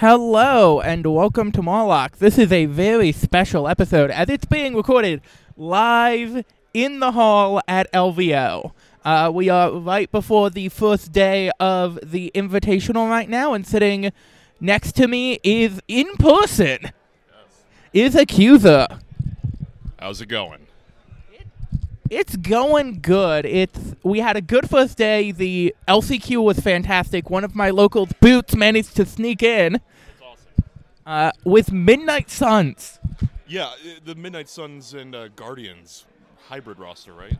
Hello and welcome to Morlock. This is a very special episode as it's being recorded live in the hall at LVO. Uh, we are right before the first day of the Invitational right now, and sitting next to me is in person is Accuser. How's it going? It's going good. It's we had a good first day. The LCQ was fantastic. One of my local boots managed to sneak in That's awesome. uh, with Midnight Suns. Yeah, uh, the Midnight Suns and uh, Guardians hybrid roster, right?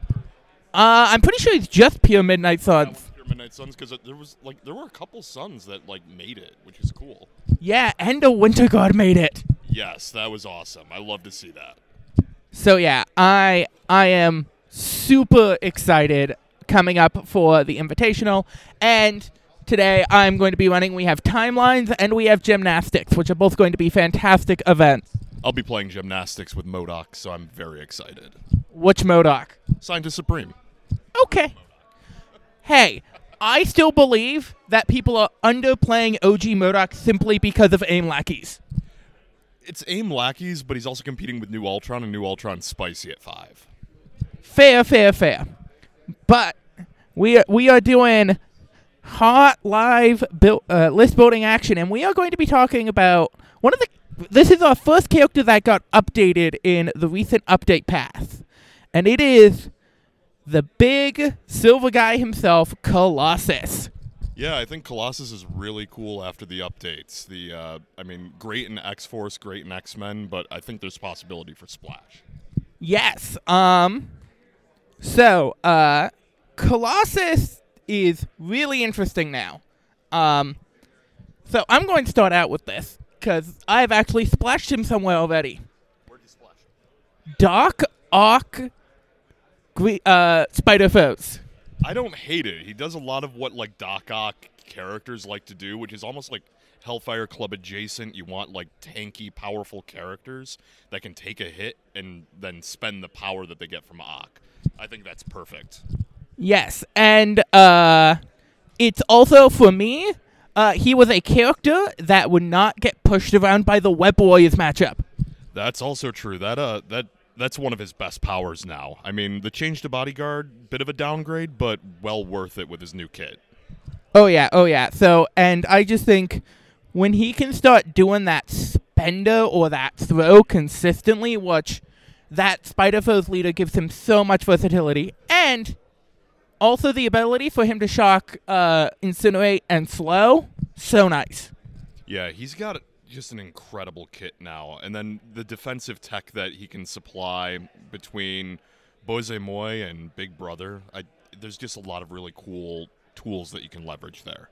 Uh, I'm pretty sure it's just pure Midnight Suns. Your Midnight Suns, because there was like there were a couple Suns that like made it, which is cool. Yeah, and a Winter Guard made it. Yes, that was awesome. I love to see that. So yeah, I I am super excited coming up for the Invitational, and today I'm going to be running. We have timelines and we have gymnastics, which are both going to be fantastic events. I'll be playing gymnastics with MODOK, so I'm very excited. Which MODOK? Scientist Supreme. Okay. Hey, I still believe that people are underplaying OG MODOK simply because of aim lackeys. It's AIM lackeys, but he's also competing with New Ultron, and New Ultron's spicy at five. Fair, fair, fair. But we are, we are doing hot live build, uh, list building action, and we are going to be talking about one of the. This is our first character that got updated in the recent update path, and it is the big silver guy himself, Colossus. Yeah, I think Colossus is really cool after the updates. The, uh, I mean, great in X Force, great in X Men, but I think there's possibility for Splash. Yes. Um. So, uh, Colossus is really interesting now. Um. So I'm going to start out with this because I've actually splashed him somewhere already. Where'd you splash? Doc Ock, uh, Spider Foes. I don't hate it. He does a lot of what like Doc Ock characters like to do, which is almost like Hellfire Club adjacent. You want like tanky, powerful characters that can take a hit and then spend the power that they get from Ock. I think that's perfect. Yes, and uh, it's also for me. Uh, he was a character that would not get pushed around by the Web Warriors matchup. That's also true. That uh that that's one of his best powers now. I mean, the change to bodyguard, bit of a downgrade, but well worth it with his new kit. Oh yeah, oh yeah. So, and I just think when he can start doing that spender or that throw consistently, which that Spider Foes leader gives him so much versatility, and also the ability for him to shock, uh, incinerate, and slow. So nice. Yeah, he's got just an incredible kit now. And then the defensive tech that he can supply between Bose Moy and Big Brother, I, there's just a lot of really cool tools that you can leverage there.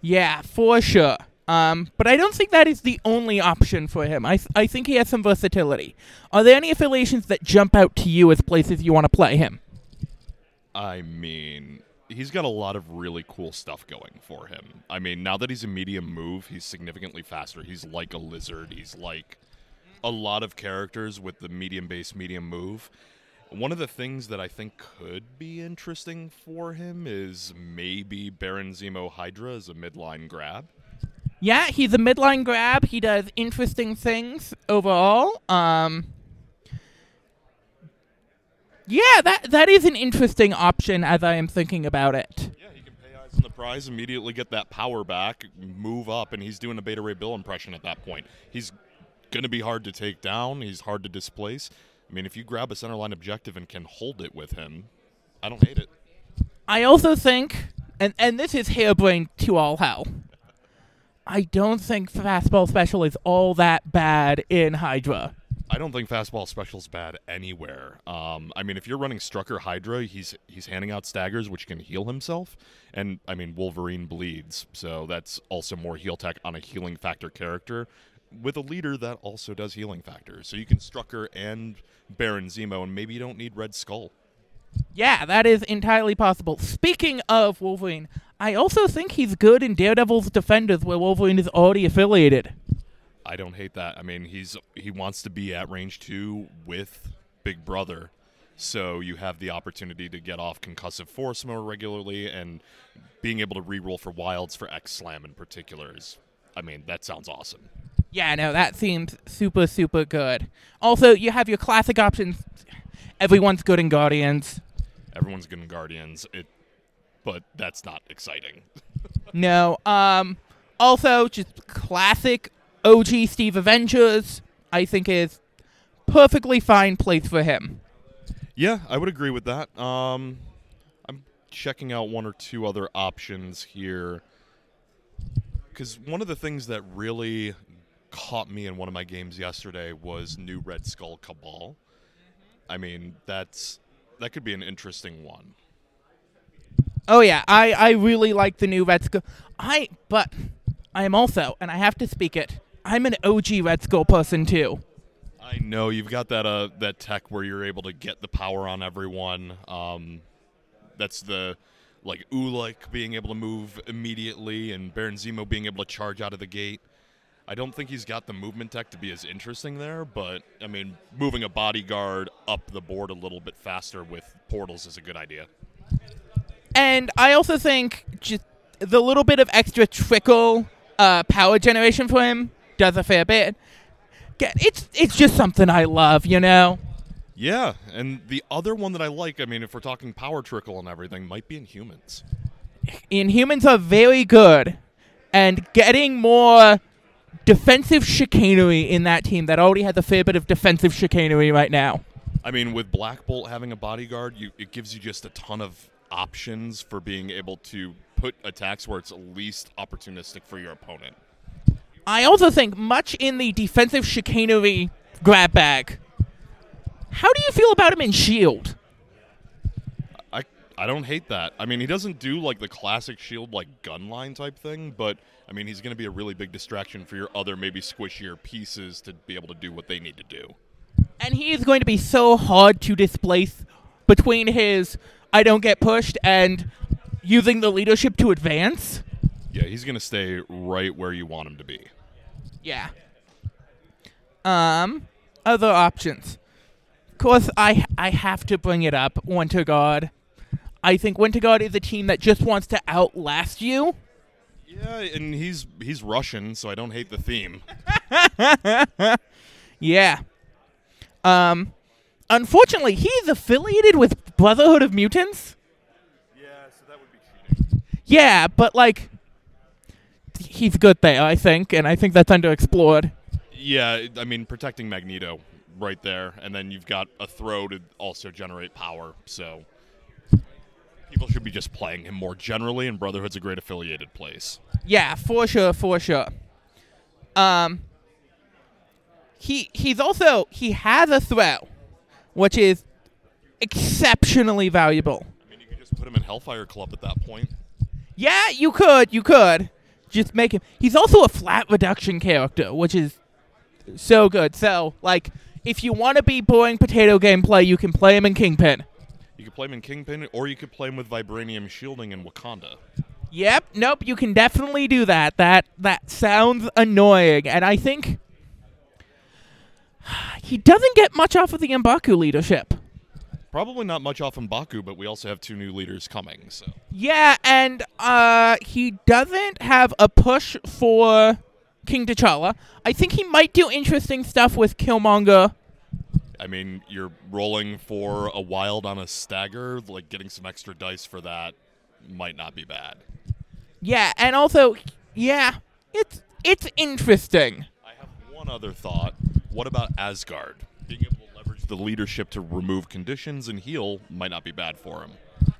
Yeah, for sure. Um, but I don't think that is the only option for him. I, th- I think he has some versatility. Are there any affiliations that jump out to you as places you want to play him? I mean, he's got a lot of really cool stuff going for him. I mean, now that he's a medium move, he's significantly faster. He's like a lizard. He's like a lot of characters with the medium base, medium move. One of the things that I think could be interesting for him is maybe Baron Zemo Hydra as a midline grab. Yeah, he's a midline grab. He does interesting things overall. Um, yeah, that that is an interesting option as I am thinking about it. Yeah, he can pay eyes on the prize, immediately get that power back, move up, and he's doing a Beta Ray Bill impression at that point. He's going to be hard to take down. He's hard to displace. I mean, if you grab a center line objective and can hold it with him, I don't hate it. I also think, and and this is harebrained to all hell. I don't think fastball special is all that bad in Hydra. I don't think fastball special's bad anywhere. Um, I mean, if you're running Strucker Hydra, he's he's handing out staggers, which can heal himself, and I mean Wolverine bleeds, so that's also more heal tech on a healing factor character with a leader that also does healing factors. So you can Strucker and Baron Zemo, and maybe you don't need Red Skull. Yeah, that is entirely possible. Speaking of Wolverine, I also think he's good in Daredevil's Defenders, where Wolverine is already affiliated. I don't hate that. I mean, he's he wants to be at range two with Big Brother, so you have the opportunity to get off concussive force more regularly, and being able to reroll for wilds for X Slam in particular is I mean, that sounds awesome. Yeah, no, that seems super, super good. Also, you have your classic options. Everyone's good in Guardians. Everyone's good in Guardians. It, but that's not exciting. No. Um. Also, just classic OG Steve Avengers. I think is perfectly fine place for him. Yeah, I would agree with that. Um, I'm checking out one or two other options here. Because one of the things that really caught me in one of my games yesterday was new Red Skull Cabal. I mean, that's that could be an interesting one. Oh yeah, I I really like the new Red Skull. I but I am also, and I have to speak it. I'm an OG Red Skull person too. I know you've got that uh that tech where you're able to get the power on everyone. Um, that's the like Ulik being able to move immediately and Baron Zemo being able to charge out of the gate. I don't think he's got the movement tech to be as interesting there, but I mean, moving a bodyguard up the board a little bit faster with portals is a good idea. And I also think just the little bit of extra trickle uh, power generation for him does a fair bit. It's it's just something I love, you know. Yeah, and the other one that I like, I mean, if we're talking power trickle and everything, might be Inhumans. In humans are very good, and getting more defensive chicanery in that team that already has a fair bit of defensive chicanery right now. I mean, with Black Bolt having a bodyguard, you it gives you just a ton of options for being able to put attacks where it's least opportunistic for your opponent. I also think much in the defensive chicanery grab bag. How do you feel about him in Shield? I don't hate that. I mean, he doesn't do like the classic shield like gun line type thing, but I mean, he's going to be a really big distraction for your other maybe squishier pieces to be able to do what they need to do. And he is going to be so hard to displace between his I don't get pushed and using the leadership to advance. Yeah, he's going to stay right where you want him to be. Yeah. Um, other options. Of course, I I have to bring it up. Winter Guard. I think Winterguard is a team that just wants to outlast you. Yeah, and he's he's Russian, so I don't hate the theme. Yeah. Um, unfortunately, he's affiliated with Brotherhood of Mutants. Yeah, so that would be cheating. Yeah, but like, he's good there, I think, and I think that's underexplored. Yeah, I mean protecting Magneto right there, and then you've got a throw to also generate power. So people should be just playing him more generally, and Brotherhood's a great affiliated place. Yeah, for sure, for sure. Um, he he's also he has a throw, which is exceptionally valuable. I mean, you could just put him in Hellfire Club at that point. Yeah, you could, you could just make him. He's also a flat reduction character, which is so good. So, like, if you want to be boring potato gameplay, you can play him in Kingpin. You could play him in Kingpin, or you could play him with Vibranium shielding in Wakanda. Yep, nope, you can definitely do that. That that sounds annoying, and I think he doesn't get much off of the Mbaku leadership. Probably not much off Mbaku, but we also have two new leaders coming. So Yeah, and uh, he doesn't have a push for King T'Challa. I think he might do interesting stuff with Killmonger. I mean, you're rolling for a wild on a stagger, like getting some extra dice for that might not be bad. Yeah, and also, yeah, it's it's interesting. I have one other thought. What about Asgard? Being able to leverage the leadership to remove conditions and heal might not be bad for him.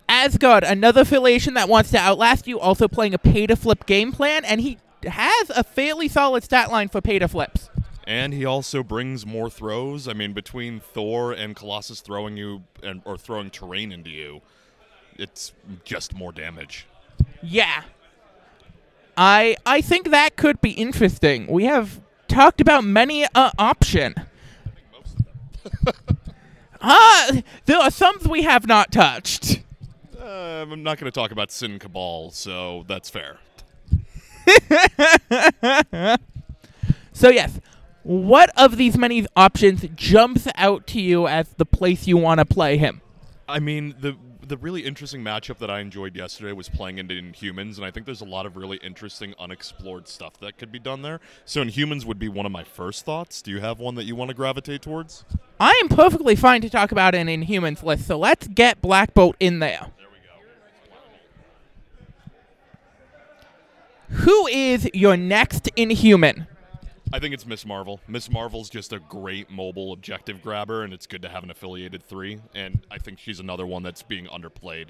Asgard, another affiliation that wants to outlast you, also playing a pay to flip game plan, and he has a fairly solid stat line for pay to flips. And he also brings more throws. I mean, between Thor and Colossus throwing you and or throwing terrain into you, it's just more damage. Yeah. I I think that could be interesting. We have talked about many a option. Ah, there are some we have not touched. Uh, I'm not going to talk about Sin Cabal, so that's fair. So yes, what of these many options jumps out to you as the place you want to play him? I mean, the the really interesting matchup that I enjoyed yesterday was playing into Inhumans, and I think there's a lot of really interesting unexplored stuff that could be done there. So Inhumans would be one of my first thoughts. Do you have one that you want to gravitate towards? I am perfectly fine to talk about an Inhumans list, so let's get Black Bolt in there. There we go. Who is your next Inhuman? I think it's Miss Marvel. Miss Marvel's just a great mobile objective grabber, and it's good to have an affiliated three. And I think she's another one that's being underplayed.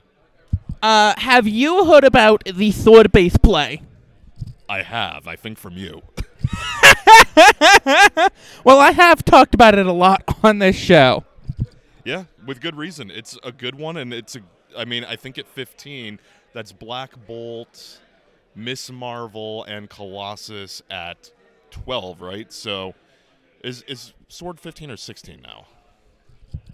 Uh, have you heard about the sword base play? I have, I think, from you. Well, I have talked about it a lot on this show. yeah, with good reason. It's a good one, and it's a. I mean, I think at 15, that's Black Bolt, Miss Marvel, and Colossus at 12, right? So, is is Sword 15 or 16 now?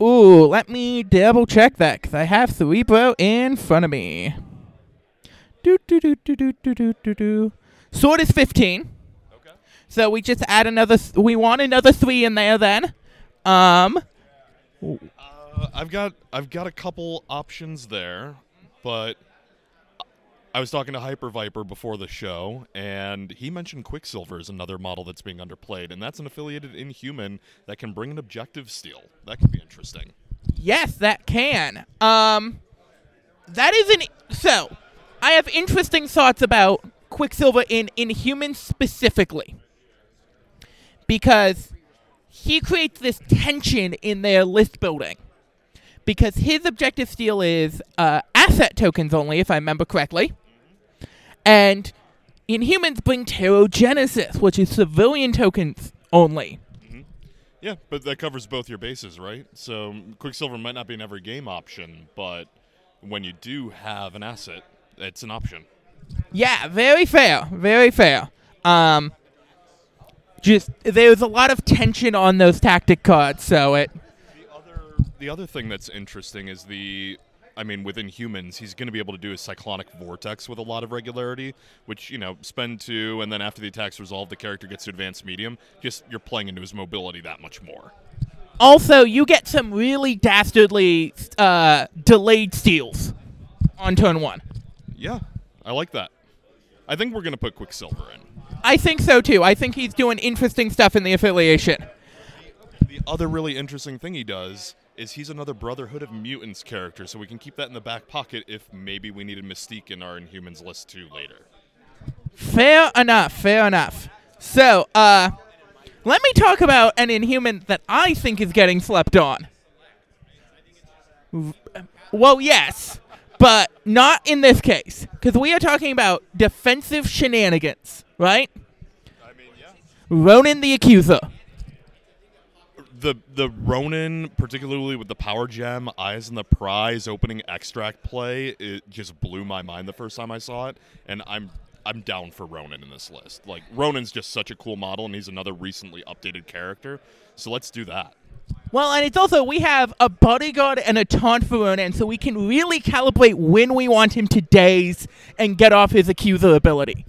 Ooh, let me double check that because I have Cerebro in front of me. Do do do do do do do do do. Sword is fifteen, Okay. so we just add another. Th- we want another three in there then. Um, Uh, I've got I've got a couple options there, but I was talking to Hyper Viper before the show, and he mentioned Quicksilver is another model that's being underplayed, and that's an affiliated Inhuman that can bring an objective steal. That could be interesting. yes, that can. Um, that is an. So, I have interesting thoughts about Quicksilver in Inhumans specifically because he creates this tension in their list building. Because his objective steal is uh, asset tokens only, if I remember correctly. And Inhumans bring Terrigenesis, which is civilian tokens only. Yeah, but that covers both your bases, right? So Quicksilver might not be an every game option, but when you do have an asset, it's an option. Yeah, very fair, very fair. Um, just there's a lot of tension on those tactic cards, so it. The other, the other thing that's interesting is the, I mean, within humans, he's going to be able to do a cyclonic vortex with a lot of regularity, which you know, spend two, and then after the attack's resolved, the character gets to advanced medium. Just you're playing into his mobility that much more. Also, you get some really dastardly uh, delayed steals on turn one. Yeah, I like that. I think we're going to put Quicksilver in. I think so too. I think he's doing interesting stuff in the affiliation. The other really interesting thing he does is he's another Brotherhood of Mutants character, so we can keep that in the back pocket if maybe we need a Mystique in our Inhumans list too later. Fair enough. Fair enough. So, uh, let me talk about an Inhuman that I think is getting slept on. Well, yes, but not in this case, because we are talking about defensive shenanigans, right? I mean, yeah. Ronan the Accuser. The the Ronan, particularly with the power gem, eyes in the prize, opening extract play, it just blew my mind the first time I saw it, and I'm I'm down for Ronan in this list. Like Ronan's just such a cool model, and he's another recently updated character. So let's do that. Well, and it's also we have a bodyguard and a taunt for Ronan, so we can really calibrate when we want him to daze and get off his Accuser ability.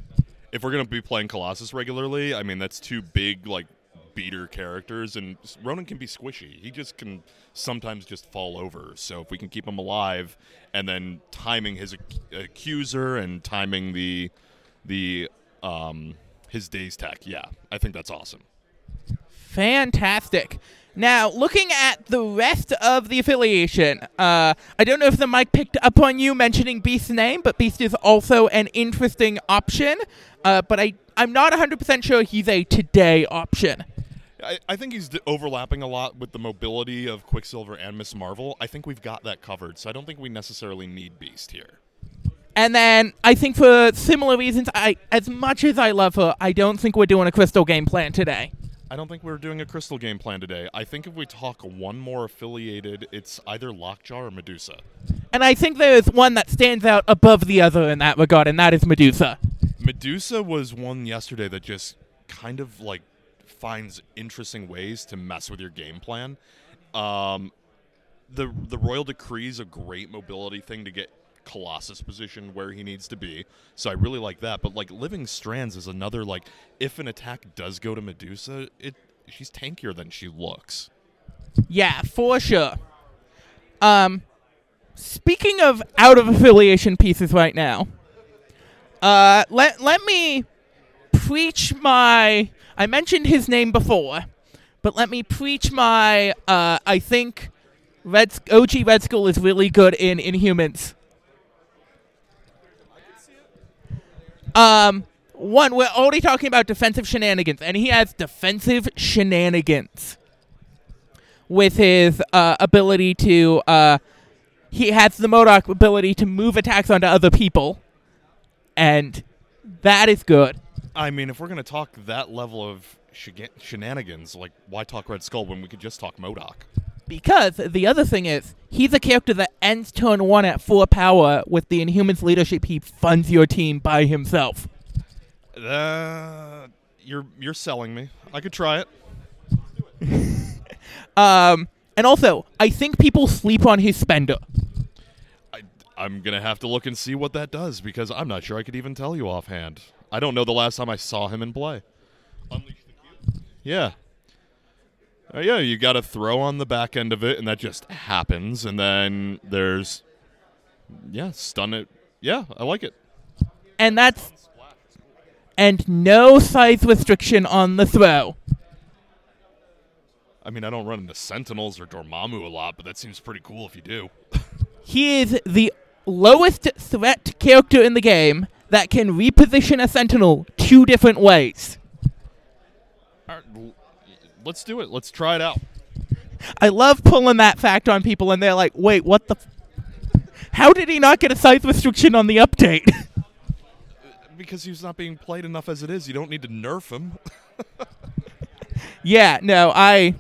if we're gonna be playing Colossus regularly, I mean that's two big like beater characters, and Ronan can be squishy. He just can sometimes just fall over. So if we can keep him alive, and then timing his ac- accuser and timing the the um his daze tech, yeah, I think that's awesome. Fantastic. Now, looking at the rest of the affiliation, uh, I don't know if the mic picked up on you mentioning Beast's name, but Beast is also an interesting option. Uh, but I, I'm not 100% sure he's a today option. I, I think he's overlapping a lot with the mobility of Quicksilver and Miss Marvel. I think we've got that covered, so I don't think we necessarily need Beast here. And then I think for similar reasons, I as much as I love her, I don't think we're doing a crystal game plan today. I don't think we're doing a crystal game plan today. I think if we talk one more affiliated, it's either Lockjaw or Medusa. And I think there is one that stands out above the other in that regard, and that is Medusa. Medusa was one yesterday that just kind of like finds interesting ways to mess with your game plan. Um, the the Royal Decree is a great mobility thing to get Colossus position where he needs to be. So I really like that. But like Living Strands is another like if an attack does go to Medusa, it she's tankier than she looks. Yeah, for sure. Um, speaking of out of affiliation pieces right now, uh, let let me preach my. I mentioned his name before, but let me preach my. Uh, I think Red OG Red Skull is really good in Inhumans. Um, one, we're already talking about defensive shenanigans, and he has defensive shenanigans with his uh, ability to. Uh, he has the MODOK ability to move attacks onto other people, and that is good. I mean, if we're gonna talk that level of shenanigans, like why talk Red Skull when we could just talk MODOK? Because the other thing is, he's a character that ends turn one at full power with the Inhumans leadership. He funds your team by himself. Uh, you're you're selling me. I could try it. Um, and also, I think people sleep on his spender. I, I'm gonna have to look and see what that does because I'm not sure I could even tell you offhand. I don't know the last time I saw him in play. Unleash the Cube? Yeah. Uh, yeah, you got to throw on the back end of it, and that just happens. And then there's, yeah, stun it. Yeah, I like it. And that's and no size restriction on the throw. I mean, I don't run into Sentinels or Dormammu a lot, but that seems pretty cool if you do. He is the lowest threat character in the game that can reposition a sentinel two different ways. All right, let's do it. Let's try it out. I love pulling that fact on people, and they're like, "Wait, what the? F- How did he not get a size restriction on the update?" Because he's not being played enough as it is. You don't need to nerf him. yeah, no, I.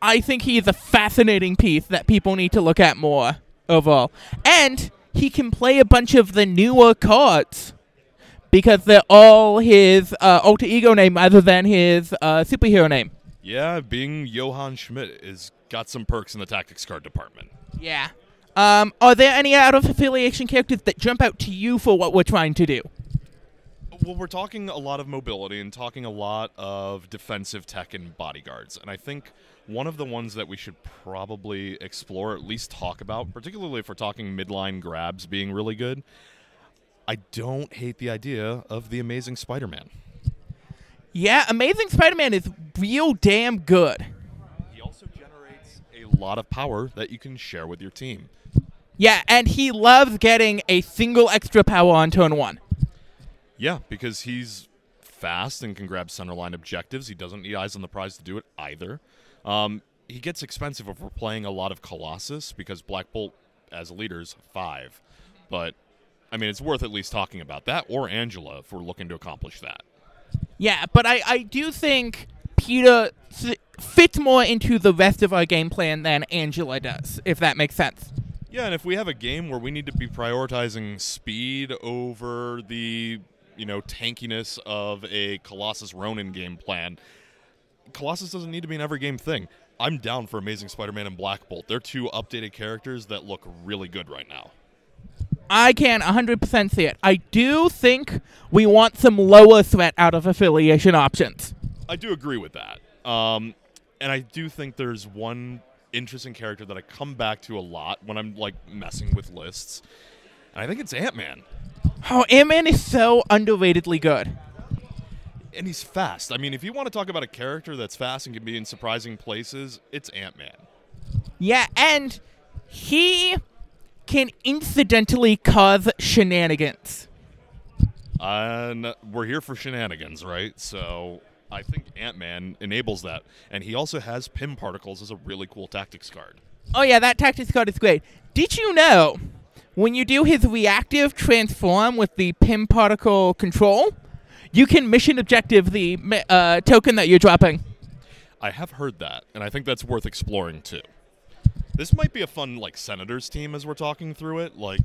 I think he is a fascinating piece that people need to look at more overall, and he can play a bunch of the newer cards because they're all his uh, alter ego name other than his uh, superhero name. yeah, being Johann Schmidt is got some perks in the tactics card department. Yeah. Um, are there any out of affiliation characters that jump out to you for what we're trying to do? Well, we're talking a lot of mobility and talking a lot of defensive tech and bodyguards. And I think one of the ones that we should probably explore, at least talk about, particularly if we're talking midline grabs being really good, I don't hate the idea of the Amazing Spider Man. Yeah, Amazing Spider-Man is real damn good. He also generates a lot of power that you can share with your team. Yeah, and he loves getting a single extra power on turn one. Yeah, because he's fast and can grab center line objectives. He doesn't need eyes on the prize to do it either. Um, he gets expensive if we're playing a lot of Colossus because Black Bolt as leaders five, but I mean it's worth at least talking about that or Angela if we're looking to accomplish that. Yeah, but I, I do think Peter s- fits more into the rest of our game plan than Angela does, if that makes sense. Yeah, and if we have a game where we need to be prioritizing speed over the you know tankiness of a Colossus Ronan game plan, Colossus doesn't need to be an every game thing. I'm down for Amazing Spider-Man and Black Bolt. They're two updated characters that look really good right now. I can 100% see it. I do think we want some lower threat out of affiliation options. I do agree with that. Um, and I do think there's one interesting character that I come back to a lot when I'm like messing with lists. And I think it's Ant-Man. Oh, Ant-Man is so underratedly good. And he's fast. I mean, if you want to talk about a character that's fast and can be in surprising places, it's Ant-Man. Yeah, and he can incidentally cause shenanigans. And we're here for shenanigans, right? So I think Ant-Man enables that. And he also has Pym particles as a really cool tactics card. Oh yeah, that tactics card is great. Did you know when you do his reactive transform with the Pym particle control, you can mission objective the uh, token that you're dropping. I have heard that, and I think that's worth exploring too. This might be a fun like senators team as we're talking through it. Like,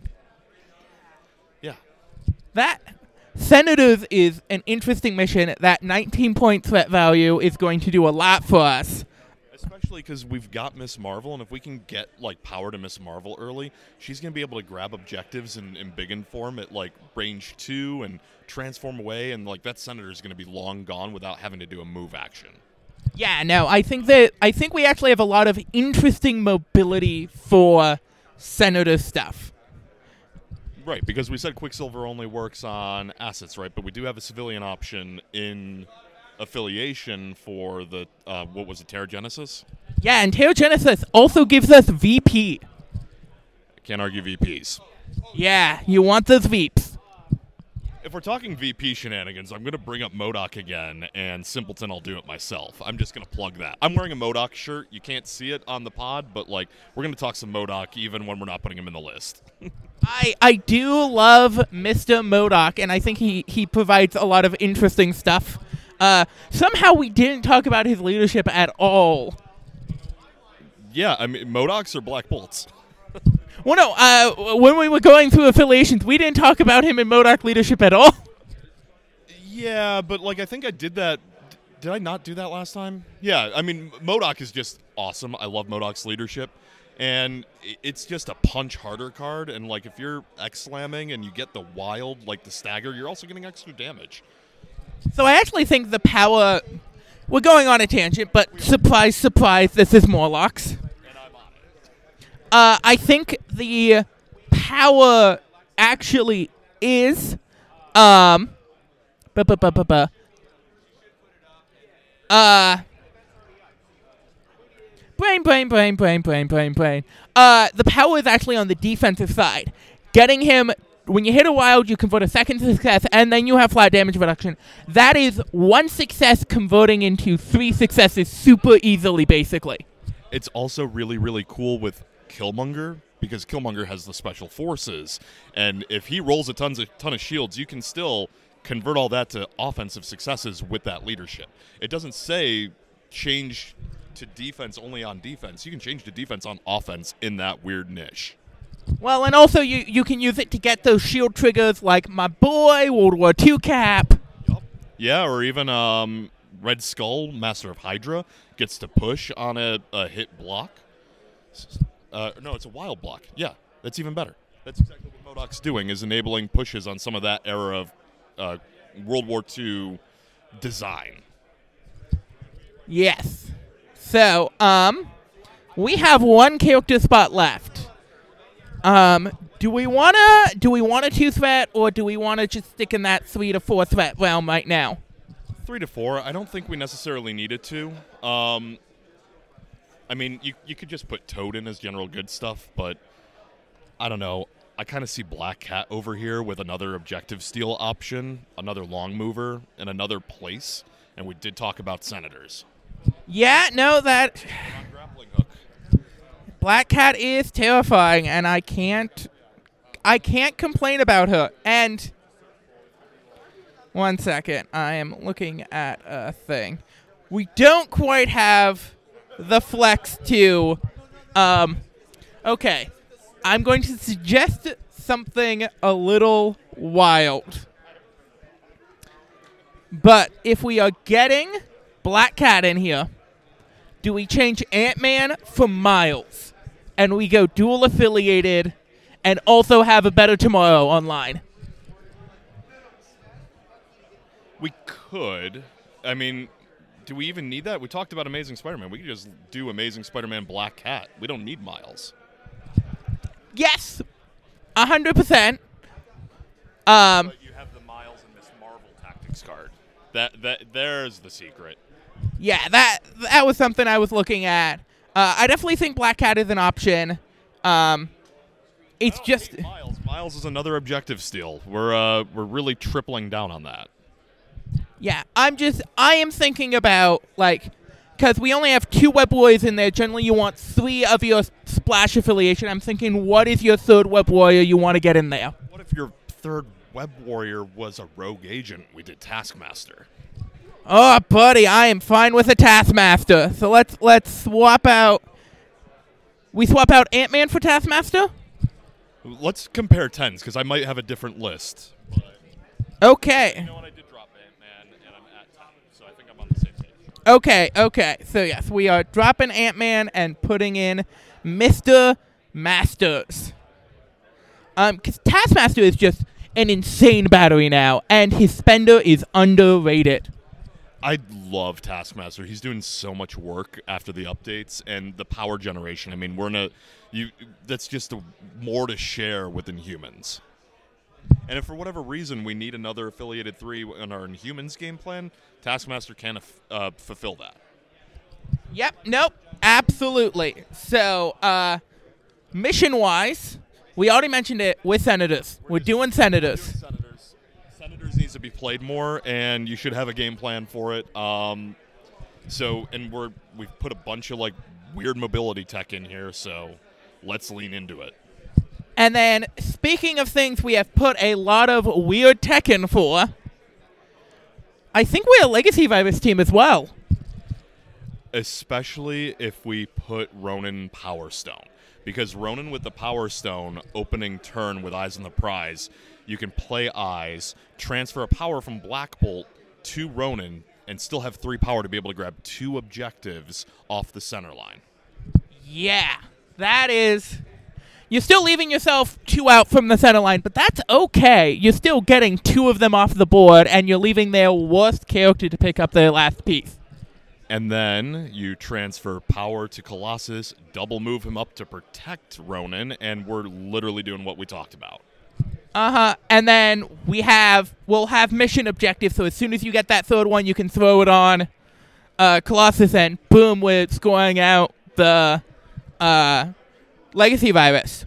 yeah, That Senators is an interesting mission. That 19 point threat value is going to do a lot for us. Especially because we've got Miss Marvel, and if we can get like power to Miss Marvel early, she's gonna be able to grab objectives in, in big in form at like range two and transform away, and like that senator is gonna be long gone without having to do a move action. Yeah, no, I think that I think we actually have a lot of interesting mobility for senator stuff. Right, because we said Quicksilver only works on assets, right? But we do have a civilian option in affiliation for the uh, what was it, Terrigenesis? Yeah, and Genesis also gives us VP. Can't argue VPs. Yeah, you want those VPs. If we're talking VP shenanigans, I'm going to bring up MODOK again, and Simpleton, I'll do it myself. I'm just going to plug that. I'm wearing a MODOK shirt. You can't see it on the pod, but like we're going to talk some MODOK even when we're not putting him in the list. I I do love Mr. MODOK, and I think he he provides a lot of interesting stuff. Uh, somehow we didn't talk about his leadership at all. yeah, I mean MODOKs or Black Bolts. Well, no, uh, when we were going through affiliations, we didn't talk about him in MODOK leadership at all. Yeah, but like I think I did that. Did I not do that last time? Yeah, I mean MODOK is just awesome. I love MODOK's leadership, and it's just a punch harder card. And like if you're X slamming and you get the wild like the stagger, you're also getting extra damage. So I actually think the power. We're going on a tangent, but surprise, surprise, this is Morlocks. Uh, I think the power actually is, um, bu- bu- bu- bu- bu- uh, brain, brain, brain, brain, brain, brain, brain. Uh, the power is actually on the defensive side. Getting him when you hit a wild, you convert a second success, and then you have flat damage reduction. That is one success converting into three successes super easily, basically. It's also really really cool with Killmonger because Killmonger has the special forces, and if he rolls a tons of ton of shields, you can still convert all that to offensive successes with that leadership. It doesn't say change to defense only on defense. You can change to defense on offense in that weird niche. Well, and also you you can use it to get those shield triggers, like my boy World War II Cap. Yep. Yeah, or even um, Red Skull, Master of Hydra, gets to push on a, a hit block. Uh, no, it's a wild block. Yeah, that's even better. That's exactly what MODOK's doing, is enabling pushes on some of that era of uh, World War II design. Yes. So, um, we have one character spot left. Um, do we wanna do we want a two threat or do we wanna just stick in that three to four threat realm right now? Three to four, I don't think we necessarily needed to. Um, I mean, you, you could just put Toad in as general good stuff, but I don't know. I kind of see Black Cat over here with another objective steal option, another long mover, and another place. And we did talk about senators. Yeah, no, that On grappling hook. Black Cat is terrifying, and I can't, I can't complain about her. And one second, I am looking at a thing. We don't quite have the flex to, um, okay. I'm going to suggest something a little wild. But if we are getting Black Cat in here, do we change Ant Man for Miles? And we go dual affiliated and also have a better tomorrow online. We could. I mean, do we even need that? We talked about Amazing Spider Man. We could just do Amazing Spider Man Black Cat. We don't need Miles. Yes, a hundred percent. Um, But you have the Miles and Miss Marvel tactics card. That that there's the secret. yeah, that that was something I was looking at. Uh, I definitely think Black Cat is an option. Um, it's just Miles. Miles is another objective steal. We're uh we're really tripling down on that. yeah. I'm just I am thinking about like because we only have two web warriors in there. Generally, you want three of your splash affiliation. I'm thinking, what is your third web warrior you want to get in there? What if your third web warrior was a rogue agent? We did Taskmaster. Oh, buddy, I am fine with a Taskmaster. So let's let's swap out. We swap out Ant Man for Taskmaster. Let's compare tens because I might have a different list. Okay, you know what? I did drop Ant Man and I'm at ten, so I think I'm on the same page. okay, okay. So yes, we are dropping Ant Man and putting in Mister Masters. Um, because Taskmaster is just an insane battery now, and his spender is underrated. I love Taskmaster. He's doing so much work after the updates and the power generation. I mean, we're in a you that's just a, more to share with Inhumans. And if for whatever reason we need another affiliated three in our Inhumans game plan, Taskmaster can uh, fulfill that. Yep. Nope. Absolutely. So, uh, mission wise, we already mentioned it with senators. We're, doing senators. senators. Senators needs to be played more, and you should have a game plan for it. Um, so, and we're we've put a bunch of like weird mobility tech in here, so let's lean into it. And then, speaking of things we have put a lot of weird tech in for, I think we're a Legacy Virus team as well. Especially if we put Ronan Power Stone. Because Ronan with the Power Stone opening turn with Eyes on the Prize, you can play Eyes, transfer a power from Black Bolt to Ronan, and still have three power to be able to grab two objectives off the center line. Yeah, that is you're still leaving yourself two out from the center line, but that's okay. You're still getting two of them off the board, and you're leaving their worst character to pick up their last piece. And then you transfer power to Colossus, double move him up to protect Ronan, and we're literally doing what we talked about. Uh huh. And then we have we'll have mission objectives. So as soon as you get that third one, you can throw it on uh, Colossus, and boom, we're scoring out the uh, Legacy Virus.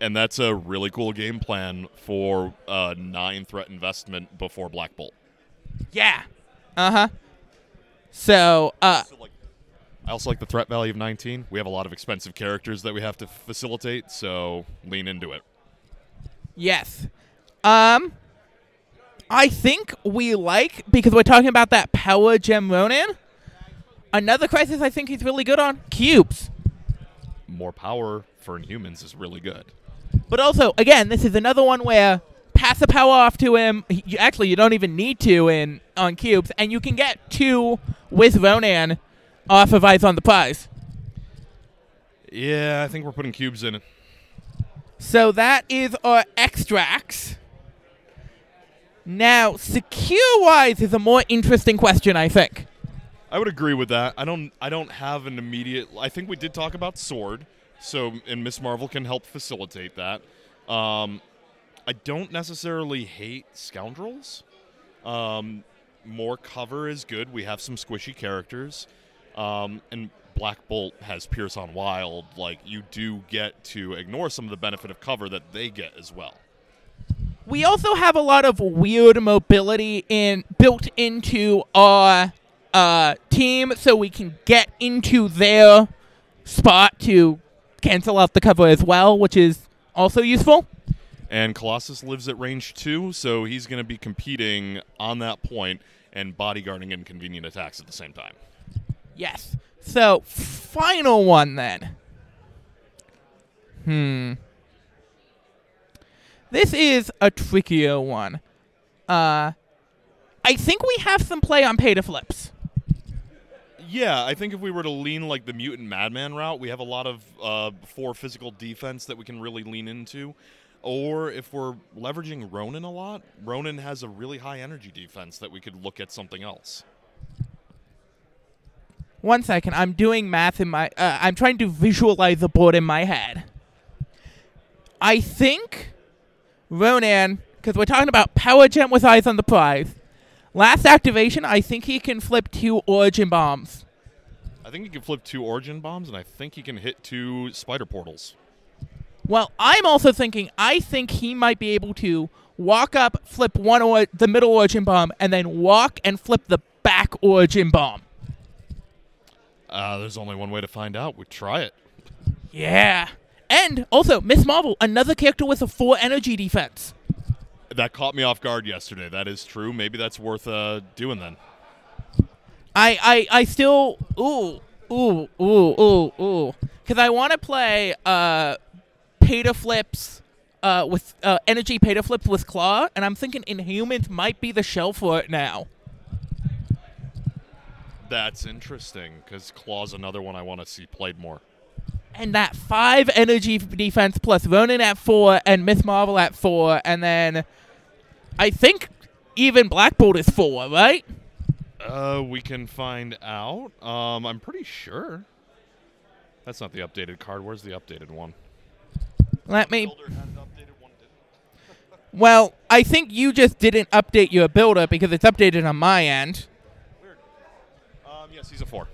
And that's a really cool game plan for a nine threat investment before Black Bolt. Yeah. Uh huh. So, uh, So, like, I also like the threat value of 19. We have a lot of expensive characters that we have to facilitate, so lean into it. Yes. Um, I think we like because we're talking about that power gem Ronan. Another crisis I think he's really good on cubes. More power for Inhumans is really good. But also, again, this is another one where pass the power off to him. He- You, actually, you don't even need to in on cubes, and you can get two with Ronan off of Eyes on the Prize. Yeah, I think we're putting cubes in. So that is our extracts. Now, secure wise is a more interesting question, I think. I would agree with that. I don't. I don't have an immediate. I think we did talk about sword, so and Miss Marvel can help facilitate that. Um, I don't necessarily hate scoundrels. Um, more cover is good. We have some squishy characters, um, and Black Bolt has Pierce on Wild. Like you do get to ignore some of the benefit of cover that they get as well. We also have a lot of weird mobility in built into our uh, team, so we can get into their spot to cancel out the cover as well, which is also useful. And Colossus lives at range two, so he's going to be competing on that point and bodyguarding inconvenient attacks at the same time. Yes. So, final one then. Hmm. This is a trickier one. Uh, I think we have some play on pay to flips. Yeah, I think if we were to lean like the mutant madman route, we have a lot of uh, four physical defense that we can really lean into. Or if we're leveraging Ronan a lot, Ronan has a really high energy defense that we could look at something else. One second, I'm doing math in my. Uh, I'm trying to visualize the board in my head. I think Ronan, because we're talking about Power Gem with eyes on the prize. Last activation, I think he can flip two Origin Bombs. I think he can flip two Origin bombs, and I think he can hit two Spider Portals. Well, I'm also thinking I think he might be able to walk up, flip one or the middle origin bomb, and then walk and flip the back origin bomb. Uh, there's only one way to find out. We try it. Yeah. And also, Miss Marvel, another character with a four energy defense. That caught me off guard yesterday. That is true. Maybe that's worth uh, doing then. I I, I still ooh ooh ooh ooh ooh because I want to play uh peta flips uh with uh energy peta flips with Klaw, and I'm thinking Inhumans might be the shell for it now. That's interesting because Klaw's another one I want to see played more. And that five energy defense plus Ronan at four and Miss Marvel at four, and then I think even Black Bolt is four, right? Uh, we can find out. Um, I'm pretty sure. That's not the updated card. Where's the updated one? Let me. Builder had an updated one, didn't Well, I think you just didn't update your builder because it's updated on my end. Yes, he's a four.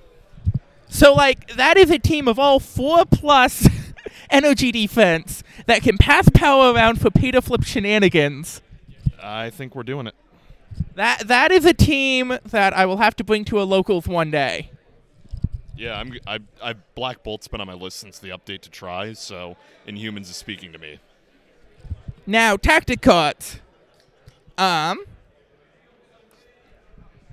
So, like, that is a team of all four plus energy defense that can pass power around for to flip shenanigans. I think we're doing it. That that is a team that I will have to bring to a locals one day. Yeah, I'm. I, I Black Bolt's been on my list since the update to try. So Inhumans is speaking to me. Now, tactic cards. Um,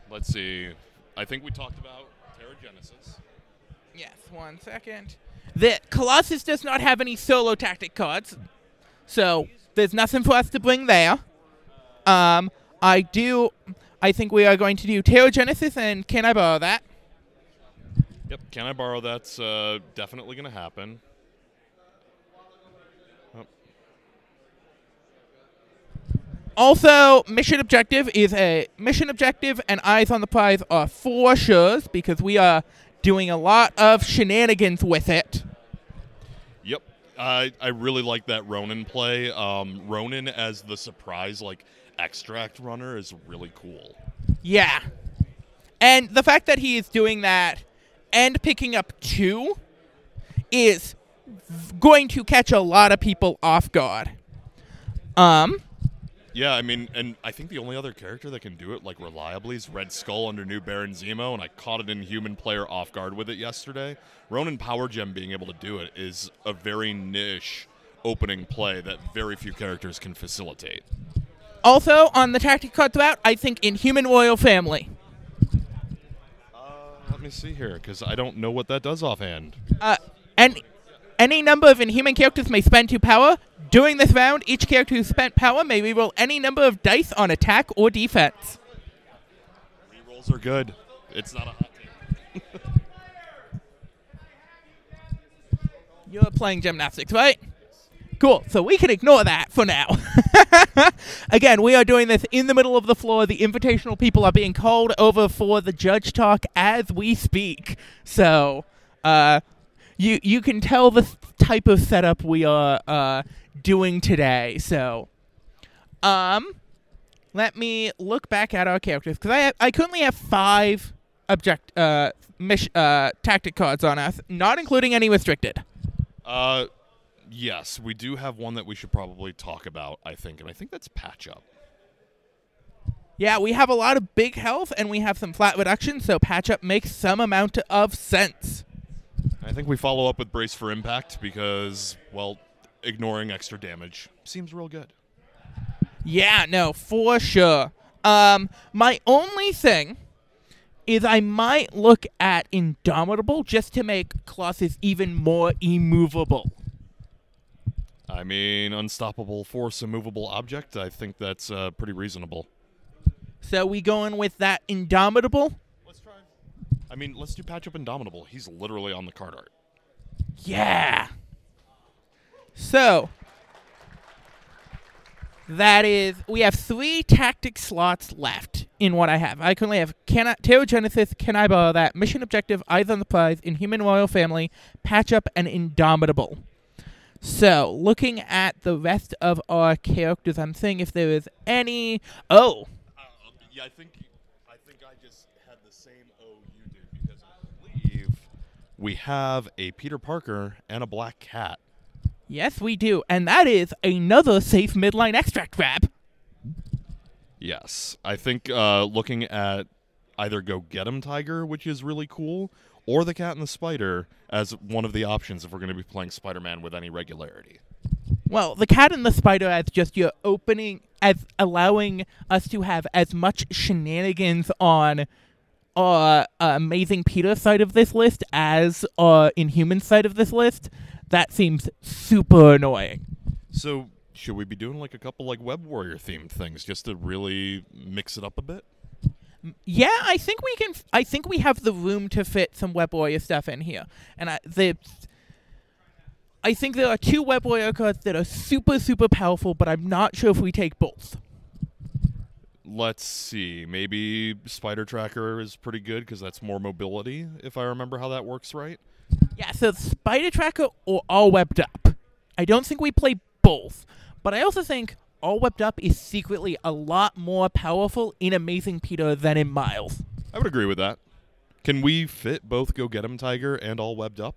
Let's see. I think we talked about Terra Genesis. yes, one second. The Colossus does not have any solo tactic cards, so there's nothing for us to bring there. Um, I do. I think we are going to do Genesis, and can I borrow that? Yep. Can I borrow? That's uh, definitely going to happen. Also, mission objective is a mission objective, and eyes on the prize are four sure because we are doing a lot of shenanigans with it. Yep. I I really like that Ronan play. Um, Ronan as the surprise like extract runner is really cool. Yeah. And the fact that he is doing that and picking up two is going to catch a lot of people off guard. Um, Yeah, I mean, and I think the only other character that can do it like reliably is Red Skull under New Baron Zemo, and I caught an Inhuman player off guard with it yesterday. Ronan Power Gem being able to do it is a very niche opening play that very few characters can facilitate. also, on the tactic cards route, I think Inhuman Royal Family. Uh, let me see here, because I don't know what that does offhand. Uh, and any number of Inhuman characters may spend two power. During this round, each character who spent power may reroll any number of dice on attack or defense. Rerolls are good. It's not a hot take. You're playing gymnastics, right? Cool. So we can ignore that for now. Again, we are doing this in the middle of the floor. The invitational people are being called over for the judge talk as we speak. So, uh, you you can tell the type of setup we are uh, doing today. So, um, let me look back at our characters because I have, I currently have five object uh mission uh tactic cards on us, not including any restricted. Uh, yes, we do have one that we should probably talk about, I think, and I think that's Patch Up. Yeah, we have a lot of big health and we have some flat reduction, so patch up makes some amount of sense. I think we follow up with Brace for Impact because, well, ignoring extra damage seems real good. Yeah, no, for sure. Um, my only thing is I might look at Indomitable just to make Colossus even more immovable. I mean, unstoppable force, immovable object. I think that's uh, pretty reasonable. So we going with that Indomitable? I mean, let's do Patch Up Indomitable. He's literally on the card art. Yeah. So that is we have three tactic slots left in what I have. I currently have can I, Genesis, can I borrow that? Mission objective, eyes on the prize, Inhuman Royal Family, Patch Up, and Indomitable. So, looking at the rest of our characters, I'm seeing if there is any. Oh, Uh, yeah, I think I just had the same O you did because I believe we have a Peter Parker and a Black Cat. yes, we do, and that is another safe midline extract grab. Yes, I think uh, looking at either Go Get 'Em Tiger, which is really cool, or the Cat and the Spider as one of the options if we're going to be playing Spider-Man with any regularity. Well, the cat and the spider as just your opening, as allowing us to have as much shenanigans on uh, Amazing Peter side of this list as uh, Inhuman side of this list. That seems super annoying. So, should we be doing like a couple like Web Warrior themed things just to really mix it up a bit? Yeah, I think we can. I think we have the room to fit some Web Warrior stuff in here, and I the. I think there are two Web Warrior cards that are super super powerful, but I'm not sure if we take both. Let's see. Maybe Spider Tracker is pretty good because that's more mobility, if I remember how that works right. Yeah, so Spider Tracker or All Webbed Up. I don't think we play both, but I also think All Webbed Up is secretly a lot more powerful in Amazing Peter than in Miles. I would agree with that. Can we fit both Go Get 'em Tiger and All Webbed Up?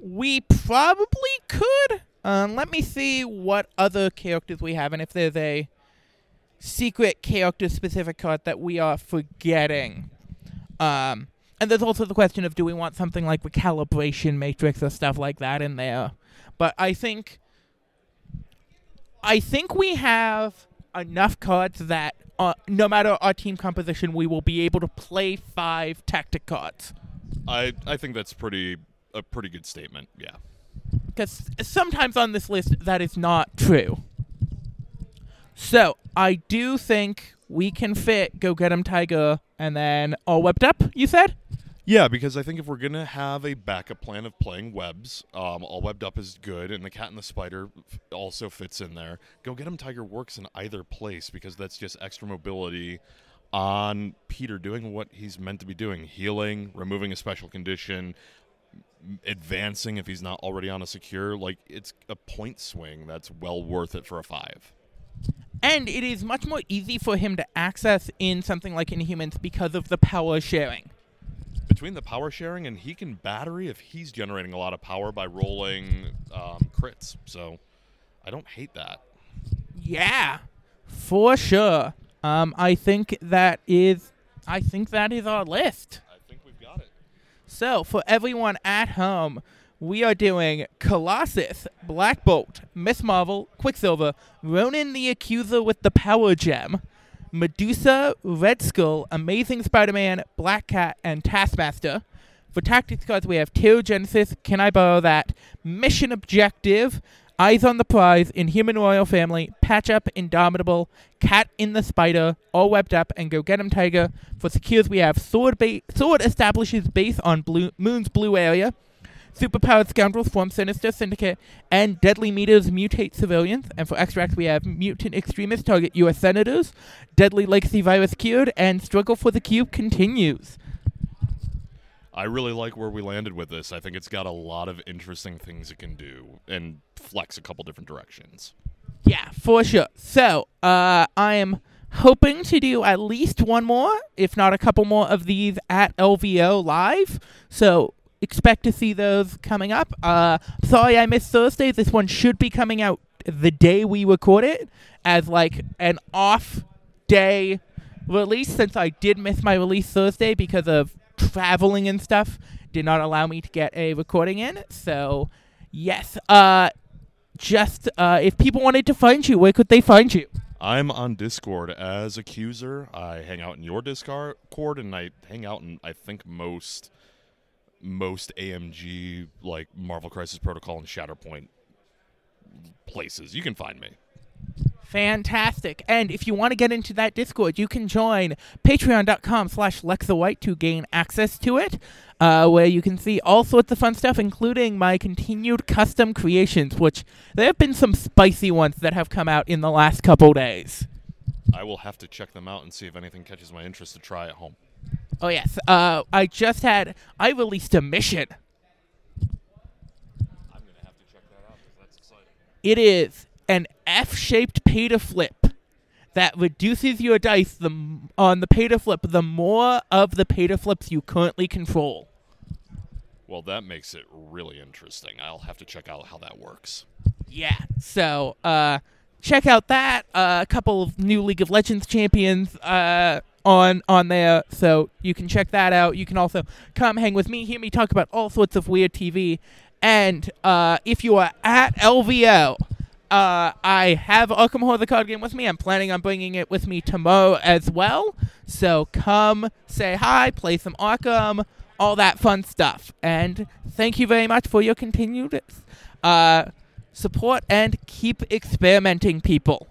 We probably could. Um, let me see what other characters we have and if there's a secret character specific card that we are forgetting. Um, and there's also the question of do we want something like the calibration matrix or stuff like that in there. But I think I think we have enough cards that uh, no matter our team composition, we will be able to play five tactic cards. I I think that's pretty a pretty good statement. Yeah. Because sometimes on this list that is not true. So I do think we can fit Go Get 'em Tiger and then All Webbed Up. You said? Yeah, because I think if we're gonna have a backup plan of playing webs, um, all webbed up is good, and the cat and the spider also fits in there. Go get him, Tiger works in either place because that's just extra mobility on Peter doing what he's meant to be doing: healing, removing a special condition, advancing if he's not already on a secure. Like it's a point swing that's well worth it for a five. And it is much more easy for him to access in something like Inhumans because of the power sharing. Between the power sharing and he can battery if he's generating a lot of power by rolling um, crits, so I don't hate that. Yeah, for sure. Um, I think that is, I think that is our list. I think we've got it. So for everyone at home, we are doing Colossus, Black Bolt, Miss Marvel, Quicksilver, Ronan the Accuser with the Power Gem, Medusa, Red Skull, Amazing Spider-Man, Black Cat, and Taskmaster. For tactics cards, we have Terrigenesis, Can I Borrow That, Mission Objective, Eyes on the Prize, Inhuman Royal Family, Patch Up, Indomitable, Cat in the Spider, All Webbed Up, and Go Get 'em Tiger. For secures, we have Sword, ba- Sword establishes base on blue- Moon's blue area, Superpowered Scoundrels form Sinister Syndicate, and Deadly Meters mutate civilians. And for extracts, we have Mutant Extremists target U.S. Senators, Deadly Legacy Virus cured, and Struggle for the Cube continues. I really like where we landed with this. I think it's got a lot of interesting things it can do and flex a couple different directions. Yeah, for sure. So, uh, I am hoping to do at least one more, if not a couple more of these at LVO live. So, expect to see those coming up. Uh, sorry I missed Thursday. This one should be coming out the day we record it as like an off day release since I did miss my release Thursday because of traveling and stuff did not allow me to get a recording in. So, yes, uh just uh if people wanted to find you, where could they find you? I'm on Discord as Accuser. I hang out in your Discord, and I hang out in I think most most AMG like Marvel Crisis Protocol and Shatterpoint places. You can find me. Fantastic. And if you want to get into that Discord, you can join patreon.com slash lexawhite to gain access to it, uh, where you can see all sorts of fun stuff, including my continued custom creations, which there have been some spicy ones that have come out in the last couple days. I will have to check them out and see if anything catches my interest to try at home. Oh, yes. Uh, I just had, I released a mission. I'm gonna have to check that out that's exciting. It is an F-shaped pay to flip that reduces your dice the on the pay to flip the more of the pay to flips you currently control. Well, that makes it really interesting. I'll have to check out how that works. Yeah. So, uh, check out that. Uh, a couple of new League of Legends champions uh, on on there, so you can check that out. You can also come hang with me, hear me talk about all sorts of weird TV. And uh, if you are at LVO, uh, I have Arkham Horror the card game with me. I'm planning on bringing it with me tomorrow as well. So come say hi, play some Arkham, all that fun stuff. And thank you very much for your continued uh, support and keep experimenting, people.